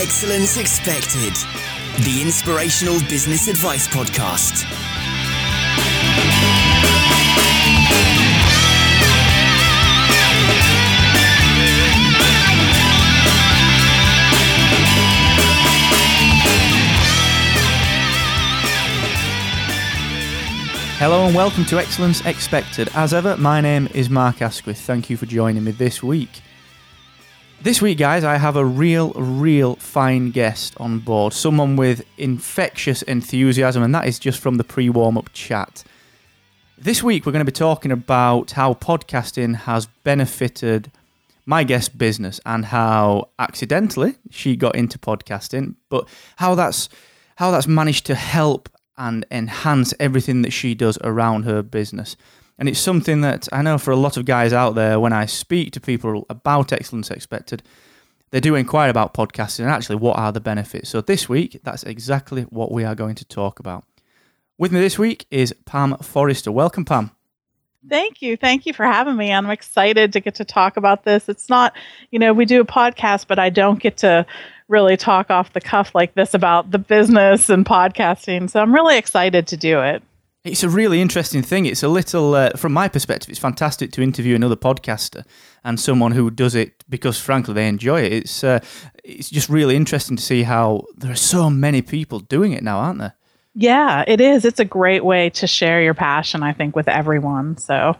Excellence Expected, the inspirational business advice podcast. Hello and welcome to Excellence Expected. As ever, my name is Mark Asquith. Thank you for joining me this week. This week, guys, I have a real, real fine guest on board. Someone with infectious enthusiasm, and that is just from the pre warm up chat. This week, we're going to be talking about how podcasting has benefited my guest's business and how accidentally she got into podcasting, but how that's how that's managed to help and enhance everything that she does around her business. And it's something that I know for a lot of guys out there, when I speak to people about Excellence Expected, they do inquire about podcasting and actually what are the benefits. So this week, that's exactly what we are going to talk about. With me this week is Pam Forrester. Welcome, Pam. Thank you. Thank you for having me. I'm excited to get to talk about this. It's not, you know, we do a podcast, but I don't get to really talk off the cuff like this about the business and podcasting. So I'm really excited to do it. It's a really interesting thing. It's a little, uh, from my perspective, it's fantastic to interview another podcaster and someone who does it because, frankly, they enjoy it. It's uh, it's just really interesting to see how there are so many people doing it now, aren't there? Yeah, it is. It's a great way to share your passion, I think, with everyone. So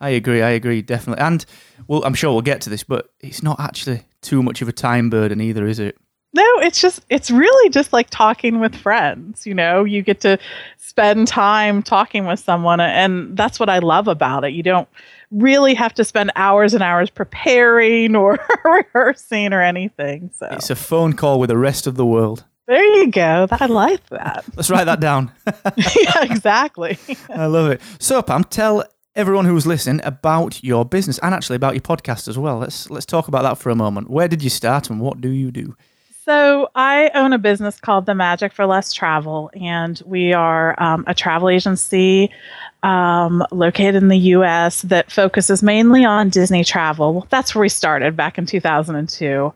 I agree. I agree definitely. And well, I'm sure we'll get to this, but it's not actually too much of a time burden either, is it? No, it's just it's really just like talking with friends, you know. You get to spend time talking with someone and that's what I love about it. You don't really have to spend hours and hours preparing or rehearsing or anything. So It's a phone call with the rest of the world. There you go. I like that. Let's write that down. yeah, exactly. I love it. So Pam, tell everyone who's listening about your business and actually about your podcast as well. Let's let's talk about that for a moment. Where did you start and what do you do? So, I own a business called The Magic for Less Travel, and we are um, a travel agency um, located in the US that focuses mainly on Disney travel. That's where we started back in 2002.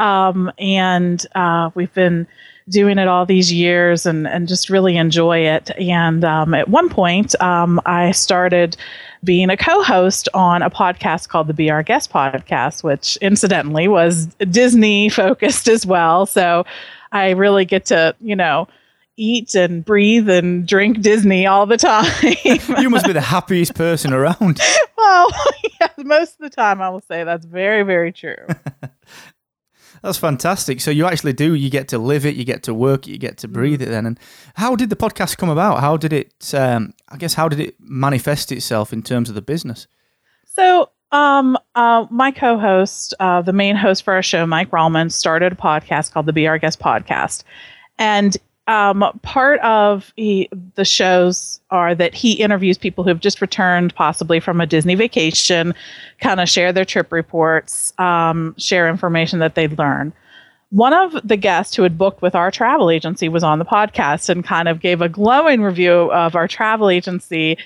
Um, and uh, we've been doing it all these years and, and just really enjoy it. And um, at one point, um, I started being a co-host on a podcast called the Be Our Guest podcast, which incidentally was Disney focused as well. So I really get to, you know, eat and breathe and drink Disney all the time. you must be the happiest person around. well, yeah, most of the time I will say that's very, very true. That's fantastic. So you actually do, you get to live it, you get to work it, you get to breathe it then. And how did the podcast come about? How did it, um, I guess, how did it manifest itself in terms of the business? So, um, uh, my co-host, uh, the main host for our show, Mike Rallman, started a podcast called the Be Our Guest Podcast, and um, part of he, the shows are that he interviews people who have just returned, possibly from a Disney vacation, kind of share their trip reports, um, share information that they'd learn. One of the guests who had booked with our travel agency was on the podcast and kind of gave a glowing review of our travel agency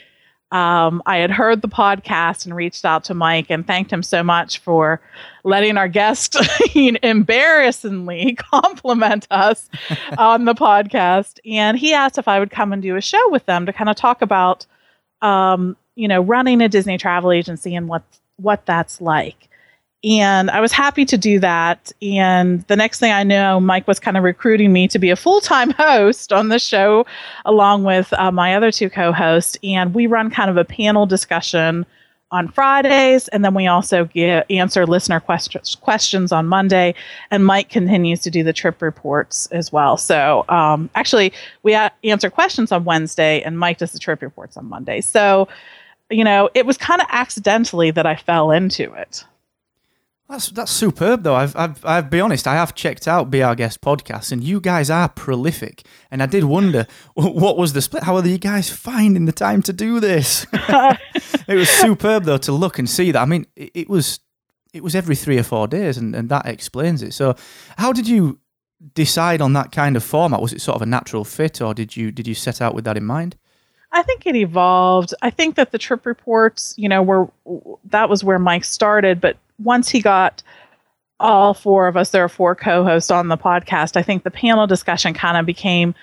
um, I had heard the podcast and reached out to Mike and thanked him so much for letting our guest embarrassingly compliment us on the podcast. And he asked if I would come and do a show with them to kind of talk about, um, you know, running a Disney travel agency and what what that's like. And I was happy to do that. And the next thing I know, Mike was kind of recruiting me to be a full time host on the show, along with uh, my other two co hosts. And we run kind of a panel discussion on Fridays. And then we also get, answer listener questions, questions on Monday. And Mike continues to do the trip reports as well. So um, actually, we a- answer questions on Wednesday, and Mike does the trip reports on Monday. So, you know, it was kind of accidentally that I fell into it. That's that's superb though. I've I've I've be honest, I have checked out Be Our Guest podcast, and you guys are prolific. And I did wonder what was the split. How are you guys finding the time to do this? it was superb though to look and see that. I mean, it, it was it was every three or four days, and, and that explains it. So, how did you decide on that kind of format? Was it sort of a natural fit, or did you did you set out with that in mind? I think it evolved. I think that the trip reports, you know, were that was where Mike started, but once he got all four of us, there are four co hosts on the podcast. I think the panel discussion kind of became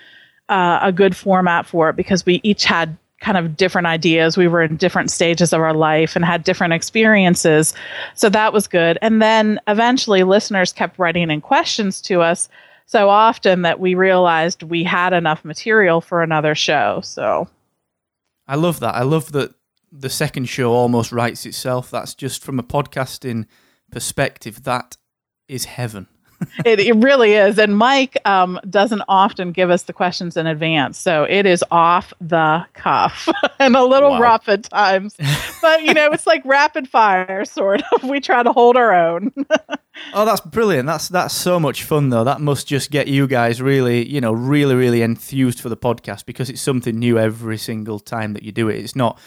uh, a good format for it because we each had kind of different ideas. We were in different stages of our life and had different experiences. So that was good. And then eventually, listeners kept writing in questions to us so often that we realized we had enough material for another show. So I love that. I love that the second show almost writes itself. That's just from a podcasting perspective, that is heaven. it, it really is. And Mike um, doesn't often give us the questions in advance. So it is off the cuff and a little wow. rough at times. But, you know, it's like rapid fire, sort of. We try to hold our own. oh, that's brilliant. That's that's so much fun, though. That must just get you guys really, you know, really, really enthused for the podcast because it's something new every single time that you do it. It's not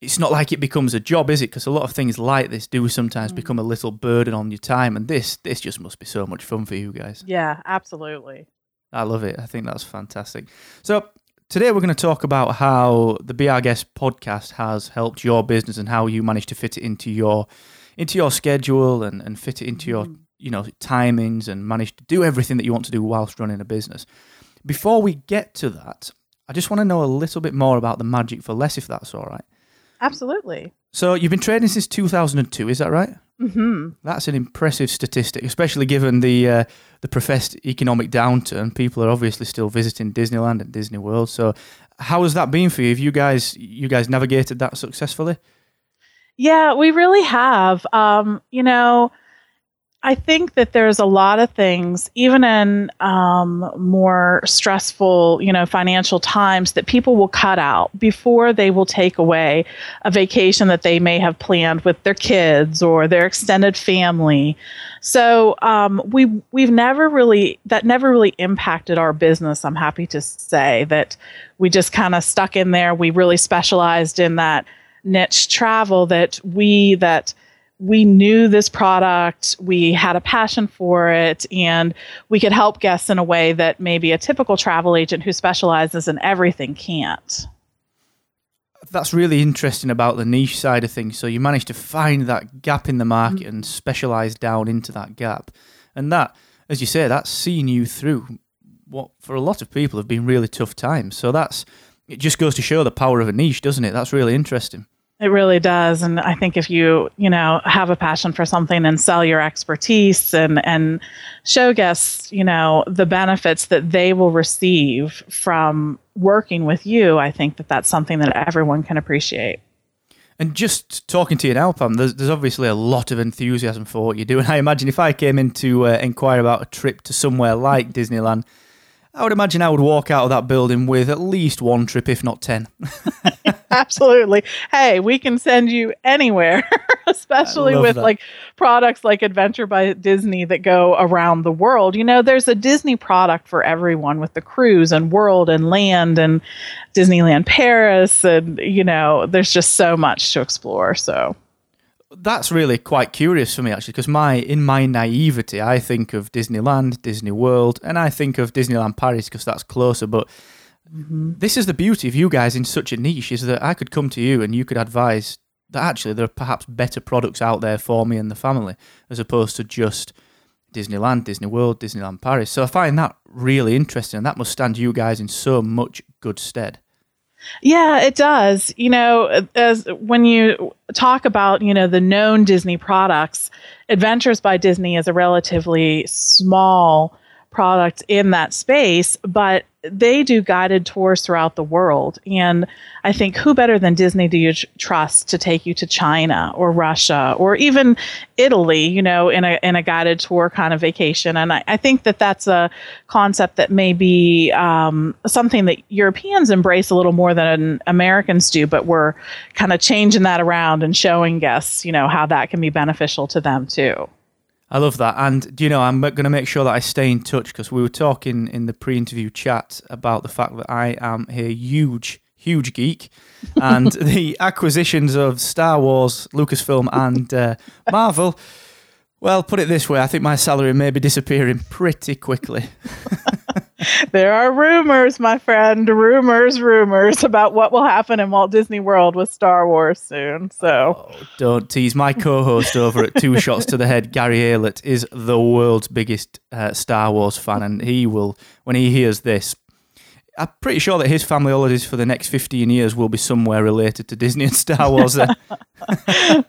it's not like it becomes a job, is it? Because a lot of things like this do sometimes mm. become a little burden on your time, and this this just must be so much fun for you guys. Yeah, absolutely. I love it. I think that's fantastic. So today we're going to talk about how the Be Our Guest podcast has helped your business and how you managed to fit it into your into your schedule and, and fit it into your mm. you know timings and manage to do everything that you want to do whilst running a business. Before we get to that, I just want to know a little bit more about the magic for less, if that's all right. Absolutely. So you've been trading since 2002, is that right? Mm-hmm. That's an impressive statistic, especially given the uh, the professed economic downturn. People are obviously still visiting Disneyland and Disney World. So, how has that been for you? Have you guys you guys navigated that successfully? Yeah, we really have. Um, you know, I think that there's a lot of things, even in um, more stressful, you know, financial times, that people will cut out before they will take away a vacation that they may have planned with their kids or their extended family. So um, we we've never really that never really impacted our business. I'm happy to say that we just kind of stuck in there. We really specialized in that niche travel that we that we knew this product, we had a passion for it, and we could help guests in a way that maybe a typical travel agent who specializes in everything can't. That's really interesting about the niche side of things. So you managed to find that gap in the market mm-hmm. and specialize down into that gap. And that, as you say, that's seen you through what for a lot of people have been really tough times. So that's it just goes to show the power of a niche, doesn't it? That's really interesting. It really does. And I think if you, you know, have a passion for something and sell your expertise and, and show guests, you know, the benefits that they will receive from working with you, I think that that's something that everyone can appreciate. And just talking to you now, Pam, there's, there's obviously a lot of enthusiasm for what you do. And I imagine if I came in to uh, inquire about a trip to somewhere like Disneyland, I would imagine I would walk out of that building with at least one trip, if not 10. Absolutely. Hey, we can send you anywhere, especially with that. like products like Adventure by Disney that go around the world. You know, there's a Disney product for everyone with the cruise and world and land and Disneyland Paris. And, you know, there's just so much to explore. So that's really quite curious for me actually because my in my naivety i think of disneyland disney world and i think of disneyland paris because that's closer but mm-hmm. this is the beauty of you guys in such a niche is that i could come to you and you could advise that actually there are perhaps better products out there for me and the family as opposed to just disneyland disney world disneyland paris so i find that really interesting and that must stand you guys in so much good stead yeah, it does. You know, as when you talk about, you know, the known Disney products, Adventures by Disney is a relatively small product in that space, but they do guided tours throughout the world. And I think who better than Disney do you trust to take you to China or Russia or even Italy, you know, in a, in a guided tour kind of vacation. And I, I think that that's a concept that may be um, something that Europeans embrace a little more than Americans do, but we're kind of changing that around and showing guests, you know, how that can be beneficial to them too. I love that. And do you know, I'm going to make sure that I stay in touch because we were talking in the pre interview chat about the fact that I am a huge, huge geek. And the acquisitions of Star Wars, Lucasfilm, and uh, Marvel, well, put it this way I think my salary may be disappearing pretty quickly. there are rumors, my friend, rumors, rumors about what will happen in Walt Disney World with Star Wars soon. So oh, don't tease. My co-host over at Two Shots to the Head, Gary Aylett, is the world's biggest uh, Star Wars fan, and he will, when he hears this, I'm pretty sure that his family holidays for the next 15 years will be somewhere related to Disney and Star Wars. I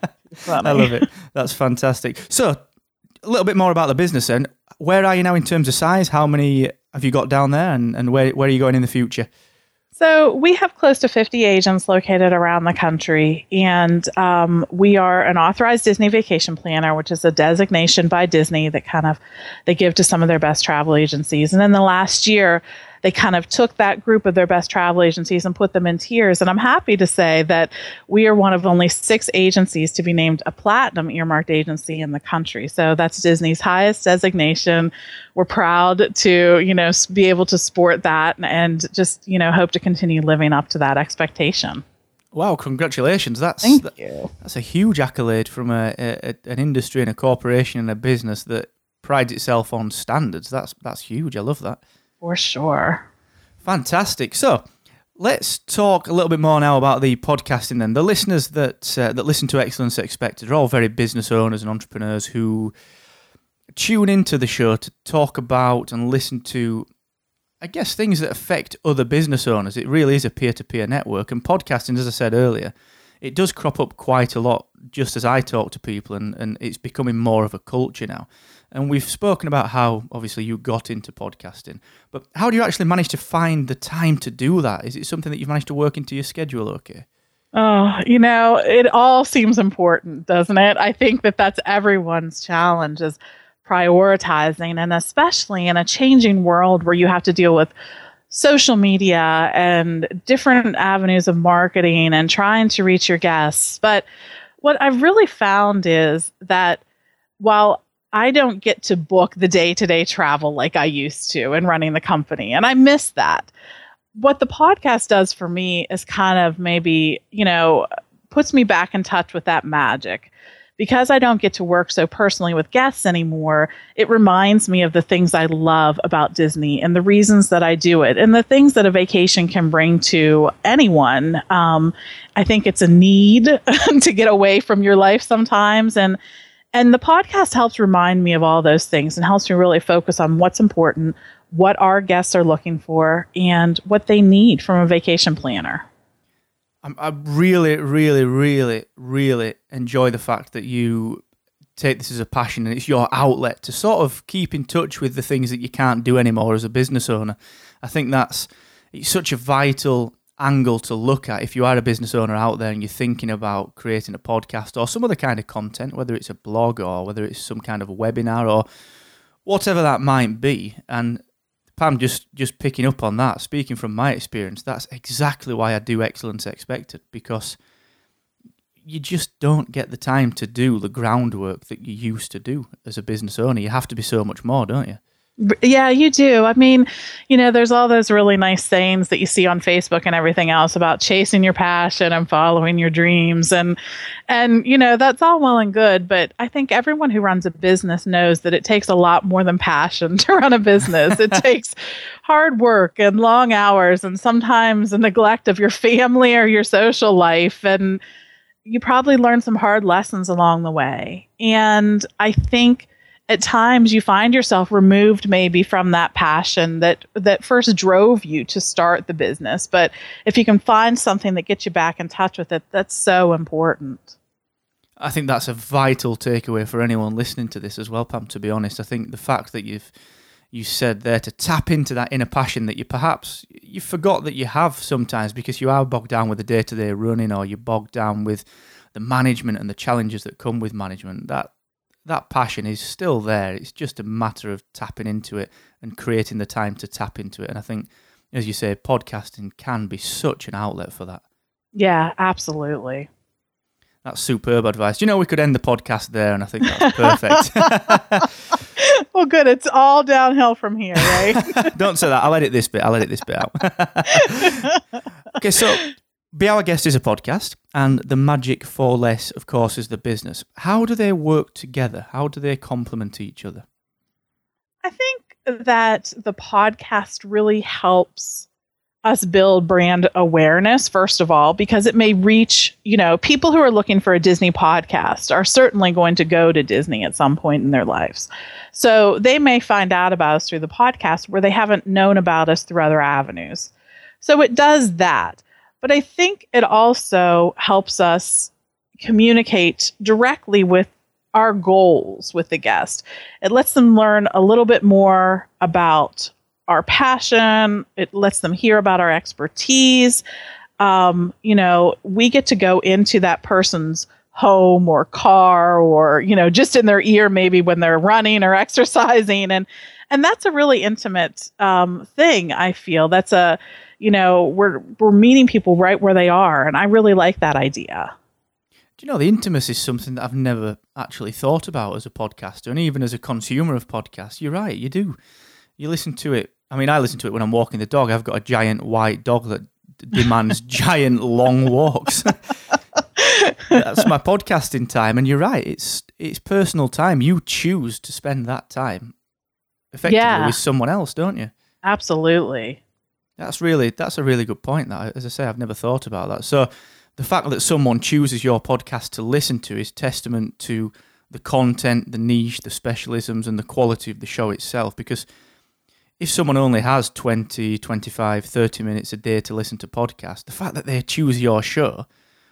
love it. That's fantastic. So, a little bit more about the business then. Where are you now in terms of size? How many have you got down there, and, and where, where are you going in the future? So we have close to 50 agents located around the country, and um, we are an authorized Disney vacation planner, which is a designation by Disney that kind of they give to some of their best travel agencies. And in the last year, they kind of took that group of their best travel agencies and put them in tiers. And I'm happy to say that we are one of only six agencies to be named a platinum earmarked agency in the country. So that's Disney's highest designation. We're proud to, you know, be able to sport that and just, you know, hope to continue living up to that expectation. Wow, congratulations. That's Thank you. that's a huge accolade from a, a, an industry and a corporation and a business that prides itself on standards. That's that's huge. I love that. For sure. Fantastic. So let's talk a little bit more now about the podcasting. Then the listeners that uh, that listen to Excellence Expected are all very business owners and entrepreneurs who tune into the show to talk about and listen to. I guess things that affect other business owners. It really is a peer to peer network. And podcasting, as I said earlier, it does crop up quite a lot just as I talk to people, and, and it's becoming more of a culture now. And we've spoken about how obviously you got into podcasting, but how do you actually manage to find the time to do that? Is it something that you've managed to work into your schedule okay? Oh, you know, it all seems important, doesn't it? I think that that's everyone's challenge is prioritizing and especially in a changing world where you have to deal with social media and different avenues of marketing and trying to reach your guests. But what I've really found is that while I don't get to book the day to day travel like I used to in running the company. And I miss that. What the podcast does for me is kind of maybe, you know, puts me back in touch with that magic. Because I don't get to work so personally with guests anymore, it reminds me of the things I love about Disney and the reasons that I do it and the things that a vacation can bring to anyone. Um, I think it's a need to get away from your life sometimes. And and the podcast helps remind me of all those things and helps me really focus on what's important, what our guests are looking for, and what they need from a vacation planner. I really, really, really, really enjoy the fact that you take this as a passion and it's your outlet to sort of keep in touch with the things that you can't do anymore as a business owner. I think that's it's such a vital angle to look at if you are a business owner out there and you're thinking about creating a podcast or some other kind of content, whether it's a blog or whether it's some kind of a webinar or whatever that might be. And Pam, just just picking up on that, speaking from my experience, that's exactly why I do excellence expected because you just don't get the time to do the groundwork that you used to do as a business owner. You have to be so much more, don't you? Yeah, you do. I mean, you know, there's all those really nice sayings that you see on Facebook and everything else about chasing your passion and following your dreams and and you know, that's all well and good, but I think everyone who runs a business knows that it takes a lot more than passion to run a business. it takes hard work and long hours and sometimes a neglect of your family or your social life and you probably learn some hard lessons along the way. And I think at times you find yourself removed maybe from that passion that that first drove you to start the business. But if you can find something that gets you back in touch with it that's so important. I think that's a vital takeaway for anyone listening to this as well pam to be honest. I think the fact that you've you said there to tap into that inner passion that you perhaps you forgot that you have sometimes because you are bogged down with the day-to-day running or you're bogged down with the management and the challenges that come with management. That that passion is still there. It's just a matter of tapping into it and creating the time to tap into it. And I think, as you say, podcasting can be such an outlet for that. Yeah, absolutely. That's superb advice. You know, we could end the podcast there, and I think that's perfect. well, good. It's all downhill from here, right? Don't say that. I'll edit this bit. I'll edit this bit out. okay, so be Our Guest is a podcast, and the Magic for Less, of course, is the business. How do they work together? How do they complement each other? I think that the podcast really helps us build brand awareness first of all because it may reach you know people who are looking for a disney podcast are certainly going to go to disney at some point in their lives so they may find out about us through the podcast where they haven't known about us through other avenues so it does that but i think it also helps us communicate directly with our goals with the guest it lets them learn a little bit more about our passion. It lets them hear about our expertise. Um, you know, we get to go into that person's home or car or you know just in their ear maybe when they're running or exercising and and that's a really intimate um, thing i feel that's a you know we're we're meeting people right where they are and i really like that idea do you know the intimacy is something that i've never actually thought about as a podcaster and even as a consumer of podcasts you're right you do you listen to it. I mean, I listen to it when I'm walking the dog. I've got a giant white dog that demands giant long walks. That's my podcasting time, and you're right. It's it's personal time. You choose to spend that time effectively yeah. with someone else, don't you? Absolutely. That's really that's a really good point. That, as I say, I've never thought about that. So the fact that someone chooses your podcast to listen to is testament to the content, the niche, the specialisms, and the quality of the show itself. Because if someone only has 20, 25, 30 minutes a day to listen to podcasts, the fact that they choose your show,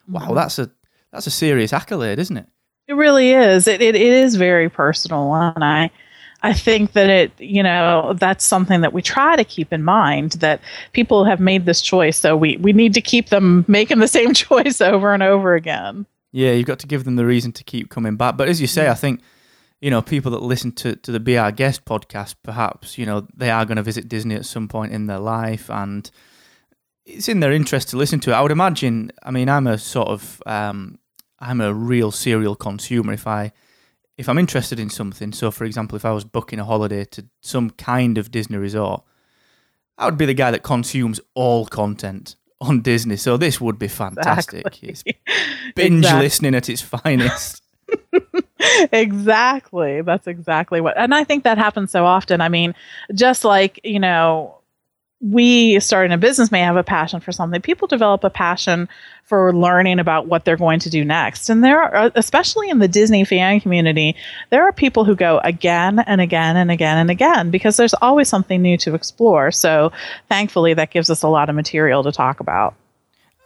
wow, mm-hmm. that's a that's a serious accolade, isn't it? It really is. It, it, it is very personal, and I I think that it you know that's something that we try to keep in mind that people have made this choice, so we we need to keep them making the same choice over and over again. Yeah, you've got to give them the reason to keep coming back. But as you say, I think you know, people that listen to, to the Be Our Guest podcast, perhaps, you know, they are going to visit Disney at some point in their life and it's in their interest to listen to it. I would imagine, I mean, I'm a sort of, um, I'm a real serial consumer. If I, if I'm interested in something, so for example, if I was booking a holiday to some kind of Disney resort, I would be the guy that consumes all content on Disney. So this would be fantastic. Exactly. Binge exactly. listening at its finest. exactly. That's exactly what. And I think that happens so often. I mean, just like, you know, we starting a business may have a passion for something. People develop a passion for learning about what they're going to do next. And there are, especially in the Disney fan community, there are people who go again and again and again and again because there's always something new to explore. So thankfully, that gives us a lot of material to talk about.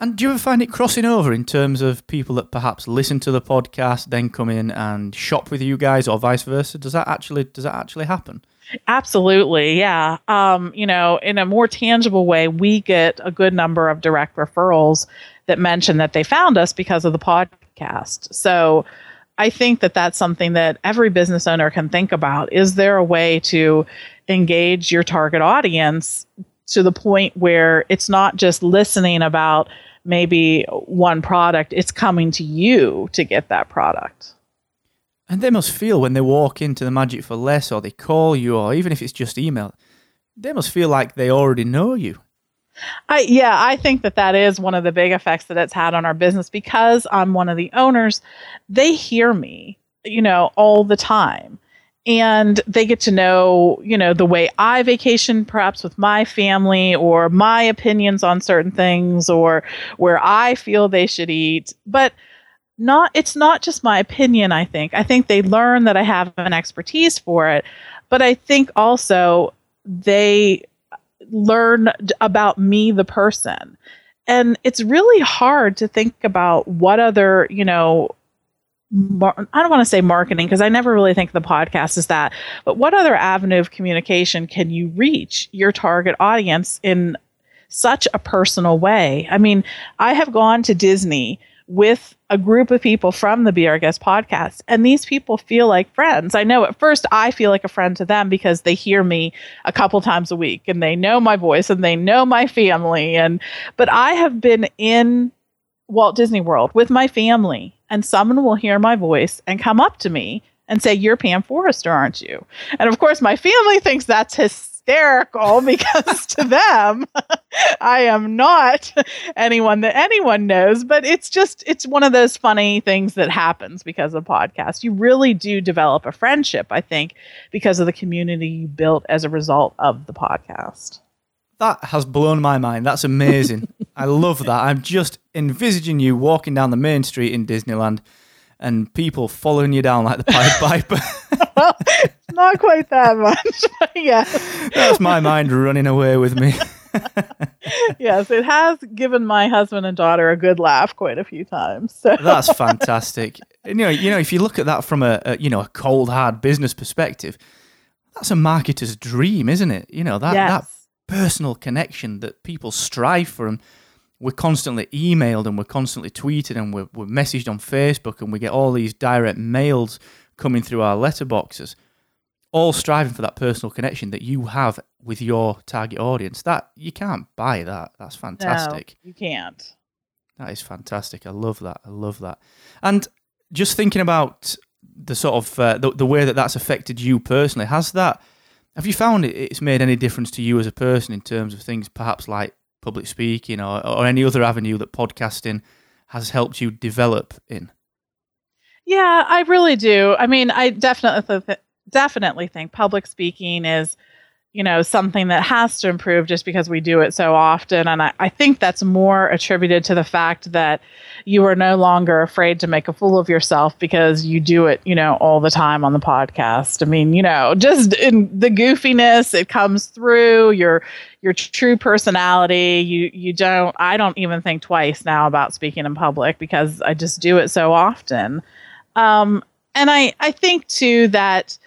And do you ever find it crossing over in terms of people that perhaps listen to the podcast, then come in and shop with you guys, or vice versa? Does that actually does that actually happen? Absolutely, yeah. Um, you know, in a more tangible way, we get a good number of direct referrals that mention that they found us because of the podcast. So, I think that that's something that every business owner can think about. Is there a way to engage your target audience to the point where it's not just listening about maybe one product, it's coming to you to get that product. And they must feel when they walk into the Magic for Less or they call you or even if it's just email, they must feel like they already know you. I yeah, I think that that is one of the big effects that it's had on our business because I'm one of the owners. They hear me, you know, all the time and they get to know you know the way i vacation perhaps with my family or my opinions on certain things or where i feel they should eat but not it's not just my opinion i think i think they learn that i have an expertise for it but i think also they learn about me the person and it's really hard to think about what other you know mar- I don't want to say marketing because I never really think the podcast is that, but what other avenue of communication can you reach your target audience in such a personal way? I mean, I have gone to Disney with a group of people from the Be Our Guest podcast, and these people feel like friends. I know at first I feel like a friend to them because they hear me a couple times a week and they know my voice and they know my family. And but I have been in Walt Disney World with my family and someone will hear my voice and come up to me and say, You're Pam Forrester, aren't you? And of course, my family thinks that's his hysterical because to them, I am not anyone that anyone knows, but it's just, it's one of those funny things that happens because of podcasts. You really do develop a friendship, I think, because of the community you built as a result of the podcast. That has blown my mind. That's amazing. I love that. I'm just envisaging you walking down the main street in Disneyland and people following you down like the Pied Piper. not quite that much, yeah. That's my mind running away with me. yes, it has given my husband and daughter a good laugh quite a few times. So. That's fantastic. You know, you know, if you look at that from a, a you know a cold hard business perspective, that's a marketer's dream, isn't it? You know that yes. that personal connection that people strive for and we're constantly emailed and we're constantly tweeted and we're, we're messaged on Facebook and we get all these direct mails coming through our letterboxes, all striving for that personal connection that you have with your target audience. That you can't buy that. That's fantastic. No, you can't. That is fantastic. I love that. I love that. And just thinking about the sort of uh, the, the way that that's affected you personally, has that have you found it, it's made any difference to you as a person in terms of things perhaps like public speaking or, or any other avenue that podcasting has helped you develop in? Yeah, I really do. I mean, I definitely th- definitely think public speaking is you know, something that has to improve just because we do it so often. And I, I, think that's more attributed to the fact that you are no longer afraid to make a fool of yourself because you do it, you know, all the time on the podcast. I mean, you know, just in the goofiness, it comes through your your true personality. You you don't I don't even think twice now about speaking in public because I just do it so often. Um, and I, I think too that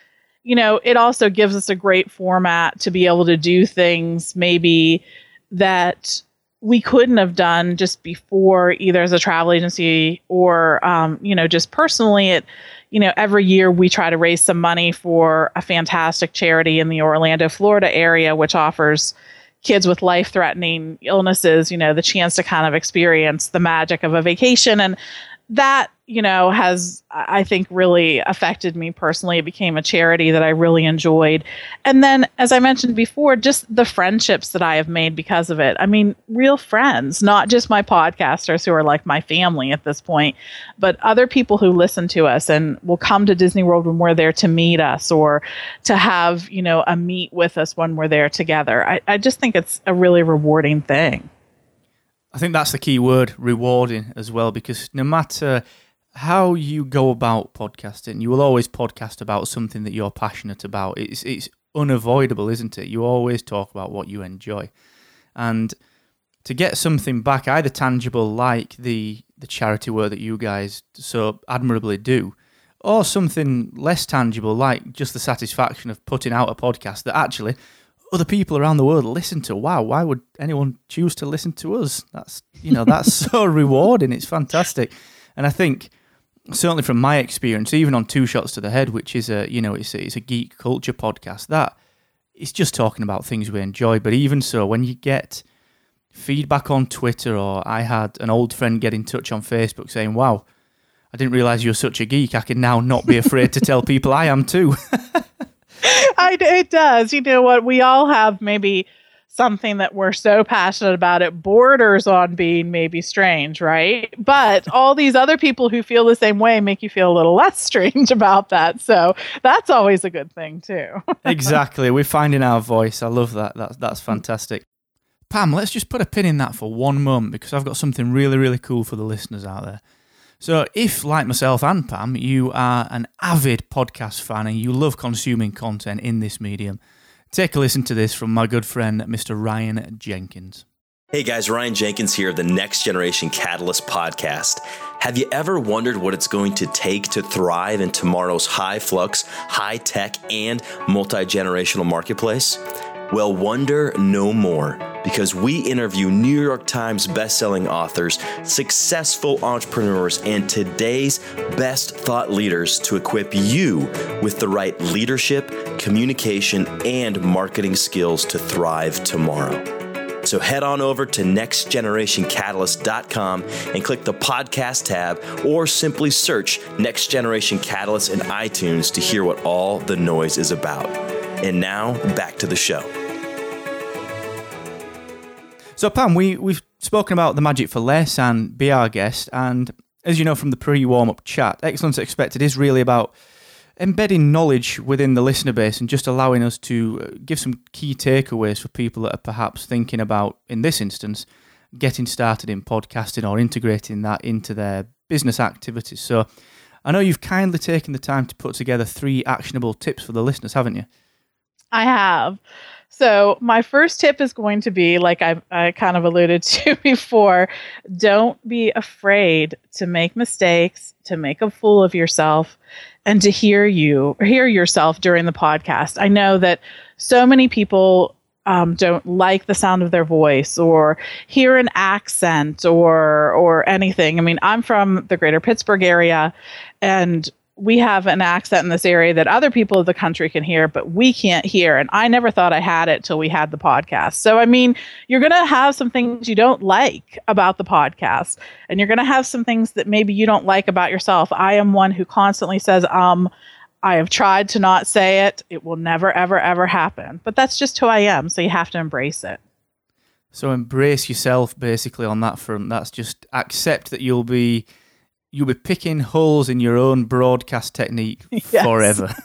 you know, it also gives us a great format to be able to do things maybe that we couldn't have done just before either as a travel agency or um, you know just personally. It you know every year we try to raise some money for a fantastic charity in the orlando florida area which offers kids with life threatening illnesses you know the chance to kind of experience the magic of a vacation. And that you know has i think really affected me personally. It became a charity that i really enjoyed. And then as i mentioned before just the friendships that i have made because of it. I mean real friends not just my podcasters who are like my family at this point but other people who listen to us and will come to disney world when we're there to meet us or to have you know a meet with us when we're there together. I, I just think it's a really rewarding thing. I think that's the key word, rewarding as well, because no matter how you go about podcasting, you will always podcast about something that you're passionate about. It's it's unavoidable, isn't it? You always talk about what you enjoy, and to get something back, either tangible like the the charity work that you guys so admirably do, or something less tangible like just the satisfaction of putting out a podcast that actually other people around the world listen to. Wow, why would anyone choose to listen to us? That's you know that's so rewarding. It's fantastic, and I think certainly from my experience, even on Two Shots to the Head, which is a you know it's a, it's a geek culture podcast, that it's just talking about things we enjoy. But even so, when you get feedback on Twitter, or I had an old friend get in touch on Facebook saying, "Wow." I didn't realize you're such a geek. I can now not be afraid to tell people I am too. I, it does. You know what? We all have maybe something that we're so passionate about it borders on being maybe strange, right? But all these other people who feel the same way make you feel a little less strange about that. So that's always a good thing too. exactly. We're finding our voice. I love that. That's that's fantastic. Pam, let's just put a pin in that for one moment because I've got something really, really cool for the listeners out there. So, if, like myself and Pam, you are an avid podcast fan and you love consuming content in this medium, take a listen to this from my good friend, Mr. Ryan Jenkins. Hey guys, Ryan Jenkins here, of the Next Generation Catalyst podcast. Have you ever wondered what it's going to take to thrive in tomorrow's high flux, high tech, and multi generational marketplace? Well, wonder no more because we interview New York Times bestselling authors, successful entrepreneurs, and today's best thought leaders to equip you with the right leadership, communication, and marketing skills to thrive tomorrow. So head on over to nextgenerationcatalyst.com and click the podcast tab or simply search Next Generation Catalyst in iTunes to hear what all the noise is about. And now back to the show. So, Pam, we, we've spoken about the magic for less and be our guest. And as you know from the pre warm up chat, Excellence Expected is really about embedding knowledge within the listener base and just allowing us to uh, give some key takeaways for people that are perhaps thinking about, in this instance, getting started in podcasting or integrating that into their business activities. So I know you've kindly taken the time to put together three actionable tips for the listeners, haven't you? I have. So, my first tip is going to be like I, I kind of alluded to before don't be afraid to make mistakes, to make a fool of yourself, and to hear you, hear yourself during the podcast. I know that so many people um, don't like the sound of their voice or hear an accent or or anything. I mean, I'm from the greater Pittsburgh area and we have an accent in this area that other people of the country can hear, but we can't hear. And I never thought I had it till we had the podcast. So, I mean, you're going to have some things you don't like about the podcast, and you're going to have some things that maybe you don't like about yourself. I am one who constantly says, um, I have tried to not say it. It will never, ever, ever happen. But that's just who I am. So you have to embrace it. So embrace yourself basically on that front. That's just accept that you'll be you'll be picking holes in your own broadcast technique yes. forever.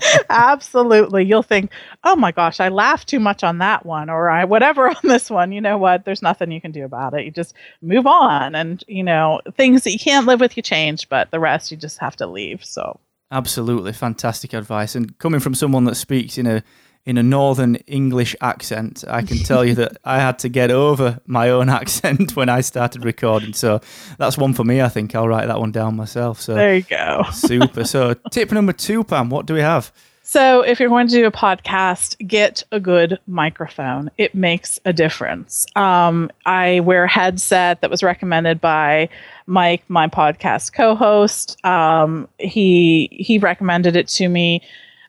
Absolutely. You'll think, "Oh my gosh, I laughed too much on that one or I whatever on this one." You know what? There's nothing you can do about it. You just move on and, you know, things that you can't live with you change, but the rest you just have to leave. So Absolutely fantastic advice. And coming from someone that speaks in a in a northern English accent, I can tell you that I had to get over my own accent when I started recording. So that's one for me. I think I'll write that one down myself. So there you go. super. So tip number two, Pam. What do we have? So, if you're going to do a podcast, get a good microphone. It makes a difference. Um, I wear a headset that was recommended by Mike, my podcast co-host. Um, he he recommended it to me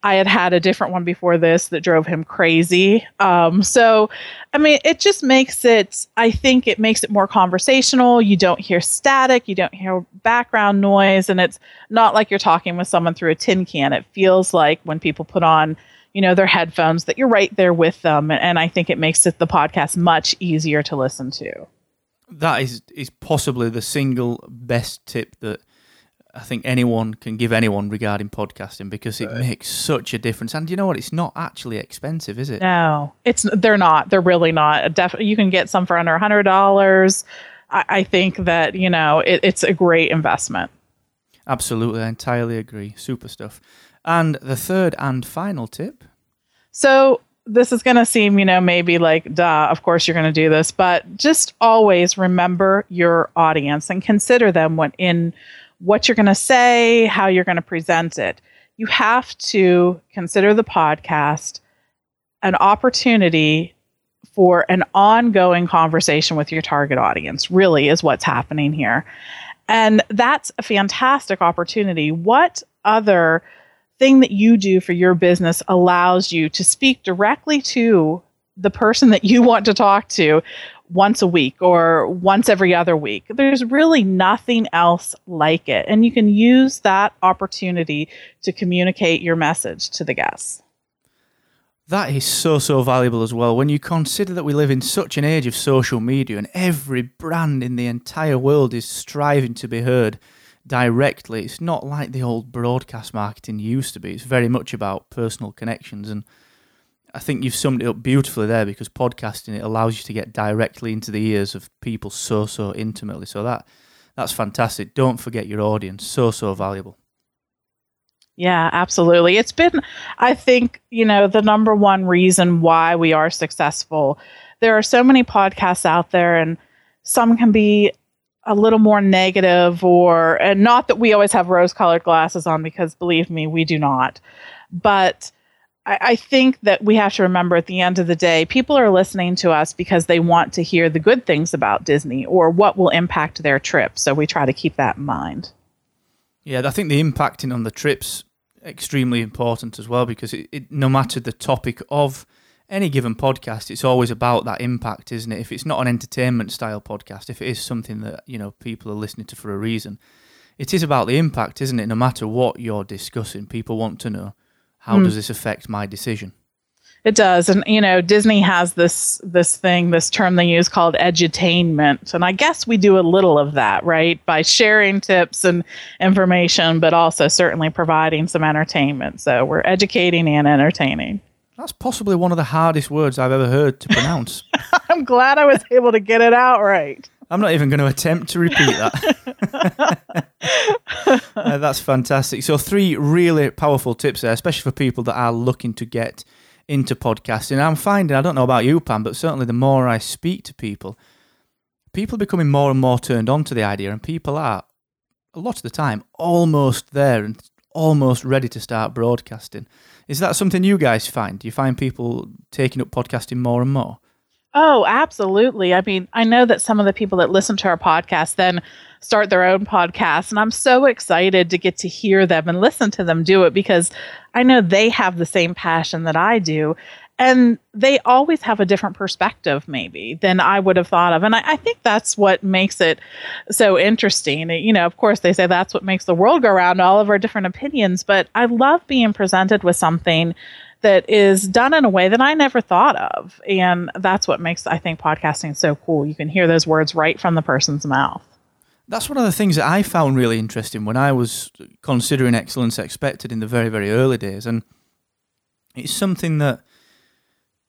I had had a different one before this that drove him crazy. Um, so, I mean, it just makes it, I think it makes it more conversational. You don't hear static, you don't hear background noise, and it's not like you're talking with someone through a tin can. It feels like when people put on, you know, their headphones that you're right there with them. And I think it makes it the podcast much easier to listen to. That is, is possibly the single best tip that I think anyone can give anyone regarding podcasting because it right. makes such a difference. And you know what? It's not actually expensive, is it? No, it's they're not. They're really not. Definitely, you can get some for under a hundred dollars. I, I, think that you know it, it's a great investment. Absolutely, I entirely agree. Super stuff. And the third and final tip. So this is going to seem, you know, maybe like, duh, of course you're going to do this, but just always remember your audience and consider them when in what you're going to say, how you're going to present it. You have to consider the podcast an opportunity for an ongoing conversation with your target audience, really, is what's happening here. And that's a fantastic opportunity. What other thing that you do for your business allows you to speak directly to the person that you want to talk to once a week or once every other week. There's really nothing else like it. And you can use that opportunity to communicate your message to the guests. That is so, so valuable as well. When you consider that we live in such an age of social media and every brand in the entire world is striving to be heard directly, it's not like the old broadcast marketing used to be. It's very much about personal connections and I think you've summed it up beautifully there because podcasting it allows you to get directly into the ears of people so so intimately. So that that's fantastic. Don't forget your audience. So so valuable. Yeah, absolutely. It's been I think, you know, the number one reason why we are successful. There are so many podcasts out there and some can be a little more negative or and not that we always have rose colored glasses on because believe me, we do not. But I, I think that we have to remember at the end of the day, people are listening to us because they want to hear the good things about Disney or what will impact their trip. So we try to keep that in mind. Yeah, I think the impacting on the trips extremely important as well because it, it, no matter the topic of any given podcast, it's always about that impact, isn't it? If it's not an entertainment style podcast, if it is something that you know people are listening to for a reason, it is about the impact, isn't it? No matter what you're discussing, people want to know how mm. does this affect my decision? It does, and you know, Disney has this this thing, this term they use called edutainment, and I guess we do a little of that, right, by sharing tips and information, but also certainly providing some entertainment. So we're educating and entertaining. That's possibly one of the hardest words I've ever heard to pronounce. I'm glad I was able to get it out right. I'm not even going to attempt to repeat that. uh, that's fantastic. So, three really powerful tips there, especially for people that are looking to get into podcasting. I'm finding, I don't know about you, Pam, but certainly the more I speak to people, people are becoming more and more turned on to the idea, and people are, a lot of the time, almost there and almost ready to start broadcasting. Is that something you guys find? Do you find people taking up podcasting more and more? Oh, absolutely. I mean, I know that some of the people that listen to our podcast then start their own podcast, and I'm so excited to get to hear them and listen to them do it because I know they have the same passion that I do. And they always have a different perspective, maybe, than I would have thought of. And I, I think that's what makes it so interesting. You know, of course, they say that's what makes the world go around, all of our different opinions. But I love being presented with something that is done in a way that I never thought of. And that's what makes, I think, podcasting so cool. You can hear those words right from the person's mouth. That's one of the things that I found really interesting when I was considering Excellence Expected in the very, very early days. And it's something that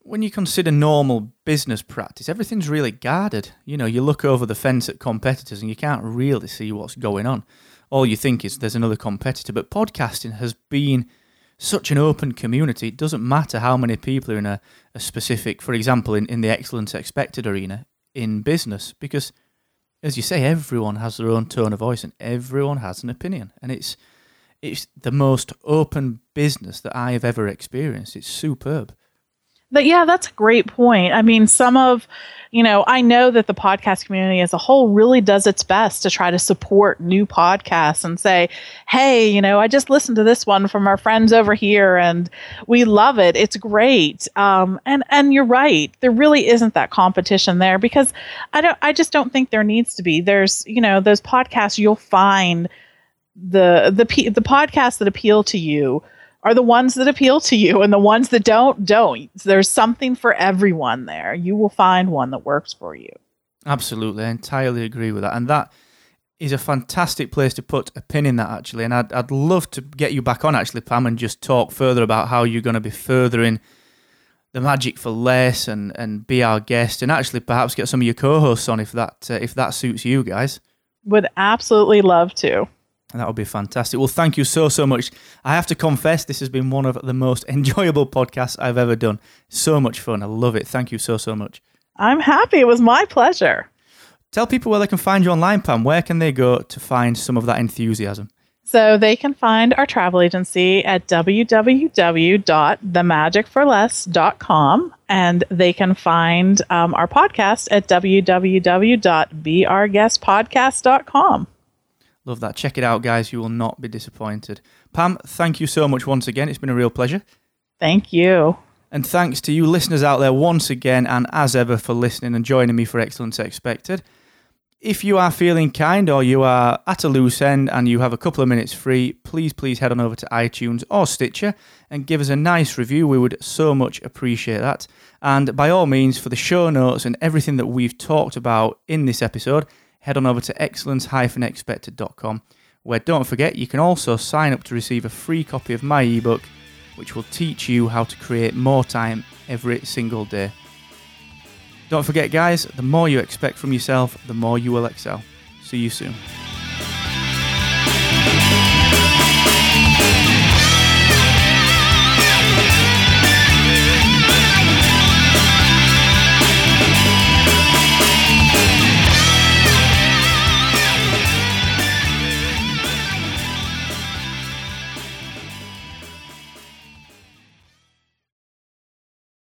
when you consider normal business practice, everything's really guarded. You know, you look over the fence at competitors and you can't really see what's going on. All you think is there's another competitor. But podcasting has been such an open community. It doesn't matter how many people are in a, a specific, for example, in, in the excellence expected arena in business, because as you say, everyone has their own tone of voice and everyone has an opinion. And it's it's the most open business that I have ever experienced. It's superb. But yeah, that's a great point. I mean, some of, you know, I know that the podcast community as a whole really does its best to try to support new podcasts and say, hey, you know, I just listened to this one from our friends over here and we love it. It's great. Um, and and you're right. There really isn't that competition there because I don't I just don't think there needs to be. There's, you know, those podcasts you'll find the the the podcasts that appeal to you are the ones that appeal to you and the ones that don't don't. There's something for everyone there. You will find one that works for you. Absolutely. I entirely agree with that. And that is a fantastic place to put a pin in that actually. And i'd, I'd love to get you back on actually pam and just talk further about how you're going to be furthering the magic for less and and be our guest and actually perhaps get some of your co-hosts on if that uh, if that suits you guys. Would absolutely love to that would be fantastic. Well, thank you so, so much. I have to confess, this has been one of the most enjoyable podcasts I've ever done. So much fun. I love it. Thank you so, so much. I'm happy. It was my pleasure. Tell people where they can find you online, Pam. Where can they go to find some of that enthusiasm? So they can find our travel agency at www.themagicforless.com and they can find um, our podcast at www.beourguestpodcast.com. Love that. Check it out, guys. You will not be disappointed. Pam, thank you so much once again. It's been a real pleasure. Thank you. And thanks to you listeners out there once again and as ever for listening and joining me for Excellence Expected. If you are feeling kind or you are at a loose end and you have a couple of minutes free, please, please head on over to iTunes or Stitcher and give us a nice review. We would so much appreciate that. And by all means, for the show notes and everything that we've talked about in this episode, head on over to excellence-expected.com, where don't forget you can also sign up to receive a free copy of my ebook, which will teach you how to create more time every single day. Don't forget, guys, the more you expect from yourself, the more you will excel. See you soon.